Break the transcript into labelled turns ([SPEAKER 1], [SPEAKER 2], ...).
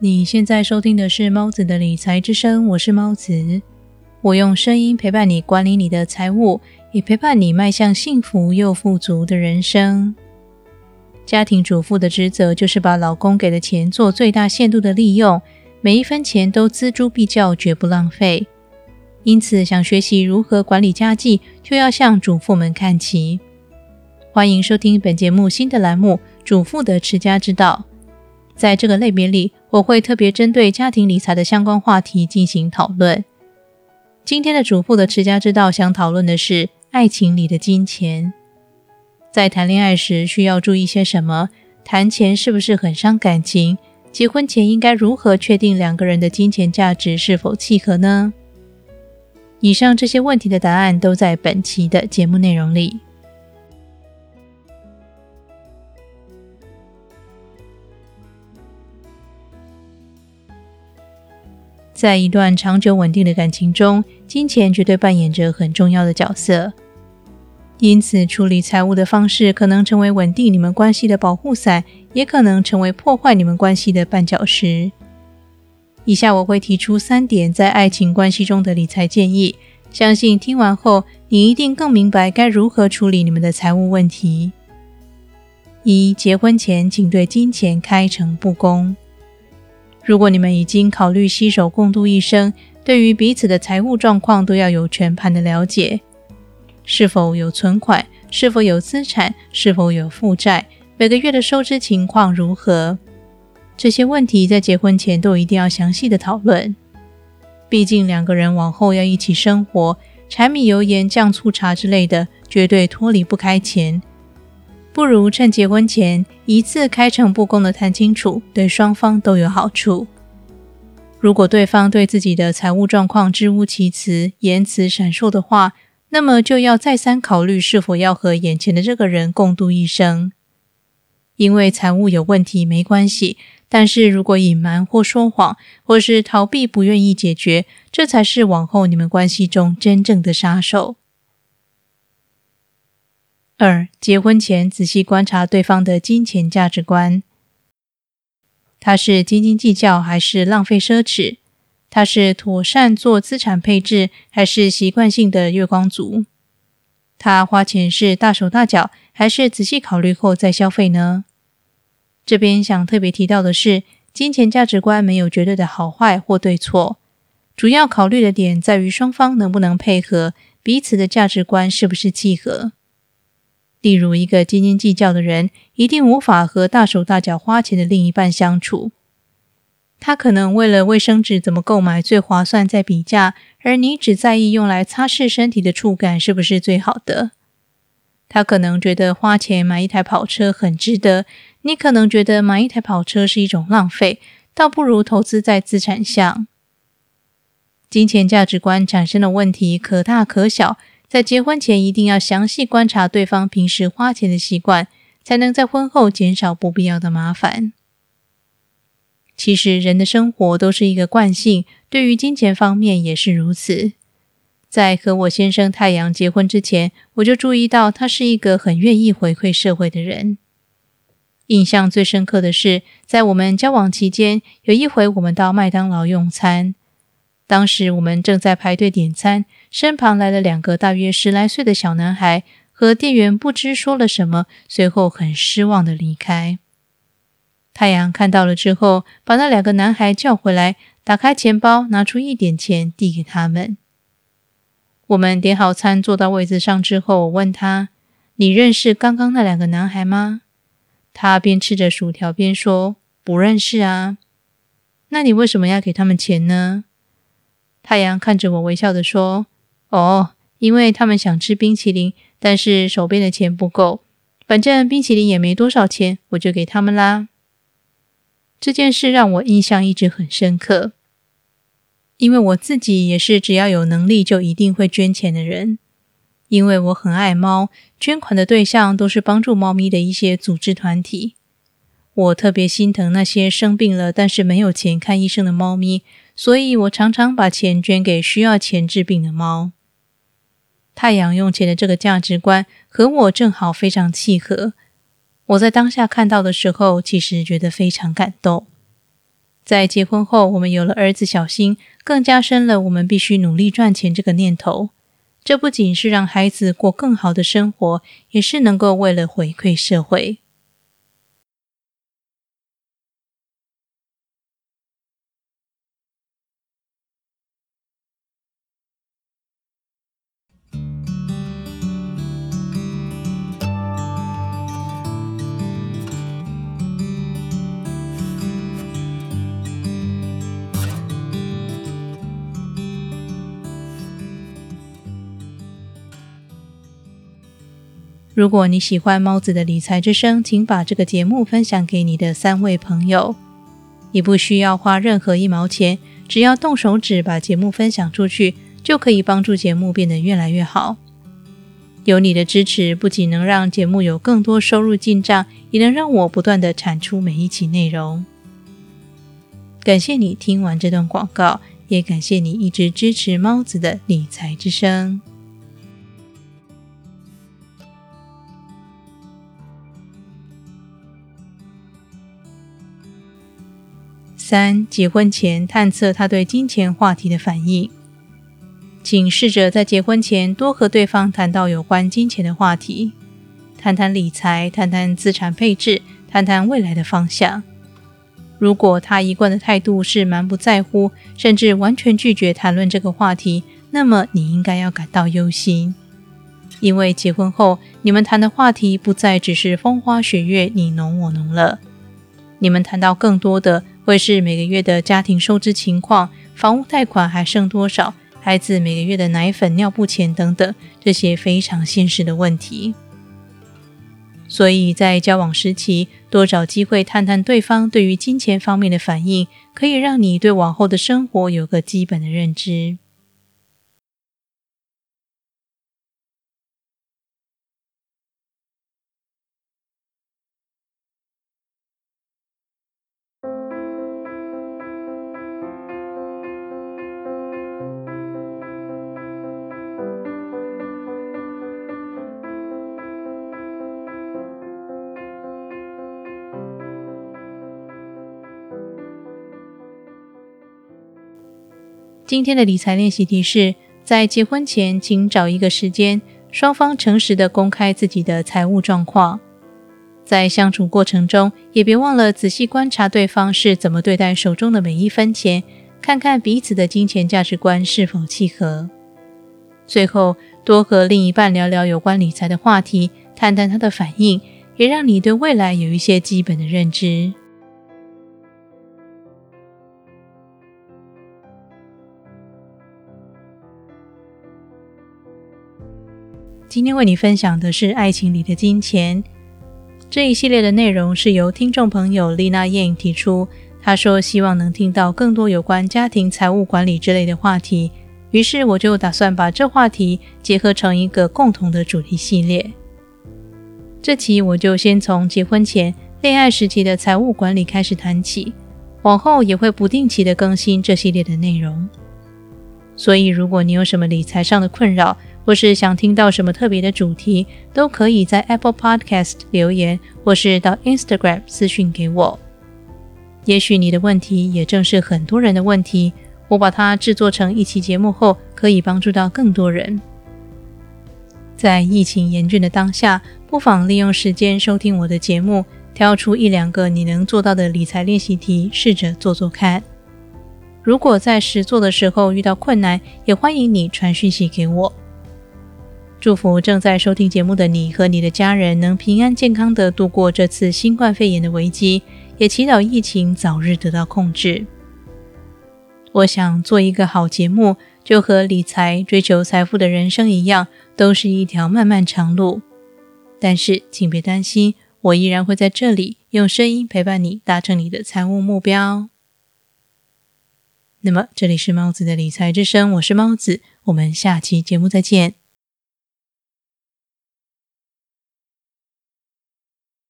[SPEAKER 1] 你现在收听的是猫子的理财之声，我是猫子。我用声音陪伴你管理你的财务，也陪伴你迈向幸福又富足的人生。家庭主妇的职责就是把老公给的钱做最大限度的利用，每一分钱都锱铢必较，绝不浪费。因此，想学习如何管理家计，就要向主妇们看齐。欢迎收听本节目新的栏目《主妇的持家之道》。在这个类别里，我会特别针对家庭理财的相关话题进行讨论。今天的主妇的持家之道，想讨论的是爱情里的金钱。在谈恋爱时需要注意些什么？谈钱是不是很伤感情？结婚前应该如何确定两个人的金钱价值是否契合呢？以上这些问题的答案都在本期的节目内容里。在一段长久稳定的感情中，金钱绝对扮演着很重要的角色。因此，处理财务的方式可能成为稳定你们关系的保护伞，也可能成为破坏你们关系的绊脚石。以下我会提出三点在爱情关系中的理财建议，相信听完后你一定更明白该如何处理你们的财务问题。一、结婚前请对金钱开诚布公。如果你们已经考虑携手共度一生，对于彼此的财务状况都要有全盘的了解：是否有存款，是否有资产，是否有负债，每个月的收支情况如何？这些问题在结婚前都一定要详细的讨论。毕竟两个人往后要一起生活，柴米油盐酱醋茶之类的，绝对脱离不开钱。不如趁结婚前一次开诚布公的谈清楚，对双方都有好处。如果对方对自己的财务状况支吾其词、言辞闪烁的话，那么就要再三考虑是否要和眼前的这个人共度一生。因为财务有问题没关系，但是如果隐瞒或说谎，或是逃避不愿意解决，这才是往后你们关系中真正的杀手。二、结婚前仔细观察对方的金钱价值观。他是斤斤计较还是浪费奢侈？他是妥善做资产配置还是习惯性的月光族？他花钱是大手大脚还是仔细考虑后再消费呢？这边想特别提到的是，金钱价值观没有绝对的好坏或对错，主要考虑的点在于双方能不能配合，彼此的价值观是不是契合。例如，一个斤斤计较的人，一定无法和大手大脚花钱的另一半相处。他可能为了卫生纸怎么购买最划算在比价，而你只在意用来擦拭身体的触感是不是最好的。他可能觉得花钱买一台跑车很值得，你可能觉得买一台跑车是一种浪费，倒不如投资在资产上。金钱价值观产生的问题可大可小。在结婚前，一定要详细观察对方平时花钱的习惯，才能在婚后减少不必要的麻烦。其实，人的生活都是一个惯性，对于金钱方面也是如此。在和我先生太阳结婚之前，我就注意到他是一个很愿意回馈社会的人。印象最深刻的是，在我们交往期间，有一回我们到麦当劳用餐。当时我们正在排队点餐，身旁来了两个大约十来岁的小男孩，和店员不知说了什么，随后很失望的离开。太阳看到了之后，把那两个男孩叫回来，打开钱包，拿出一点钱递给他们。我们点好餐，坐到位子上之后，我问他：“你认识刚刚那两个男孩吗？”他边吃着薯条边说：“不认识啊。”那你为什么要给他们钱呢？太阳看着我，微笑的说：“哦，因为他们想吃冰淇淋，但是手边的钱不够。反正冰淇淋也没多少钱，我就给他们啦。”这件事让我印象一直很深刻，因为我自己也是只要有能力就一定会捐钱的人。因为我很爱猫，捐款的对象都是帮助猫咪的一些组织团体。我特别心疼那些生病了但是没有钱看医生的猫咪。所以我常常把钱捐给需要钱治病的猫。太阳用钱的这个价值观和我正好非常契合。我在当下看到的时候，其实觉得非常感动。在结婚后，我们有了儿子小新，更加深了我们必须努力赚钱这个念头。这不仅是让孩子过更好的生活，也是能够为了回馈社会。如果你喜欢猫子的理财之声，请把这个节目分享给你的三位朋友。你不需要花任何一毛钱，只要动手指把节目分享出去，就可以帮助节目变得越来越好。有你的支持，不仅能让节目有更多收入进账，也能让我不断的产出每一期内容。感谢你听完这段广告，也感谢你一直支持猫子的理财之声。三、结婚前探测他对金钱话题的反应，请试着在结婚前多和对方谈到有关金钱的话题，谈谈理财，谈谈资产配置，谈谈未来的方向。如果他一贯的态度是蛮不在乎，甚至完全拒绝谈论这个话题，那么你应该要感到忧心，因为结婚后你们谈的话题不再只是风花雪月、你侬我侬了，你们谈到更多的。会是每个月的家庭收支情况、房屋贷款还剩多少、孩子每个月的奶粉、尿布钱等等这些非常现实的问题。所以在交往时期，多找机会探探对方对于金钱方面的反应，可以让你对往后的生活有个基本的认知。今天的理财练习题是在结婚前，请找一个时间，双方诚实的公开自己的财务状况。在相处过程中，也别忘了仔细观察对方是怎么对待手中的每一分钱，看看彼此的金钱价值观是否契合。最后，多和另一半聊聊有关理财的话题，谈谈他的反应，也让你对未来有一些基本的认知。今天为你分享的是爱情里的金钱这一系列的内容，是由听众朋友丽娜燕提出。她说希望能听到更多有关家庭财务管理之类的话题，于是我就打算把这话题结合成一个共同的主题系列。这期我就先从结婚前恋爱时期的财务管理开始谈起，往后也会不定期的更新这系列的内容。所以，如果你有什么理财上的困扰，或是想听到什么特别的主题，都可以在 Apple Podcast 留言，或是到 Instagram 私讯给我。也许你的问题也正是很多人的问题，我把它制作成一期节目后，可以帮助到更多人。在疫情严峻的当下，不妨利用时间收听我的节目，挑出一两个你能做到的理财练习题，试着做做看。如果在实做的时候遇到困难，也欢迎你传讯息给我。祝福正在收听节目的你和你的家人能平安健康的度过这次新冠肺炎的危机，也祈祷疫情早日得到控制。我想做一个好节目，就和理财、追求财富的人生一样，都是一条漫漫长路。但是，请别担心，我依然会在这里用声音陪伴你，达成你的财务目标。那么，这里是猫子的理财之声，我是猫子，我们下期节目再见。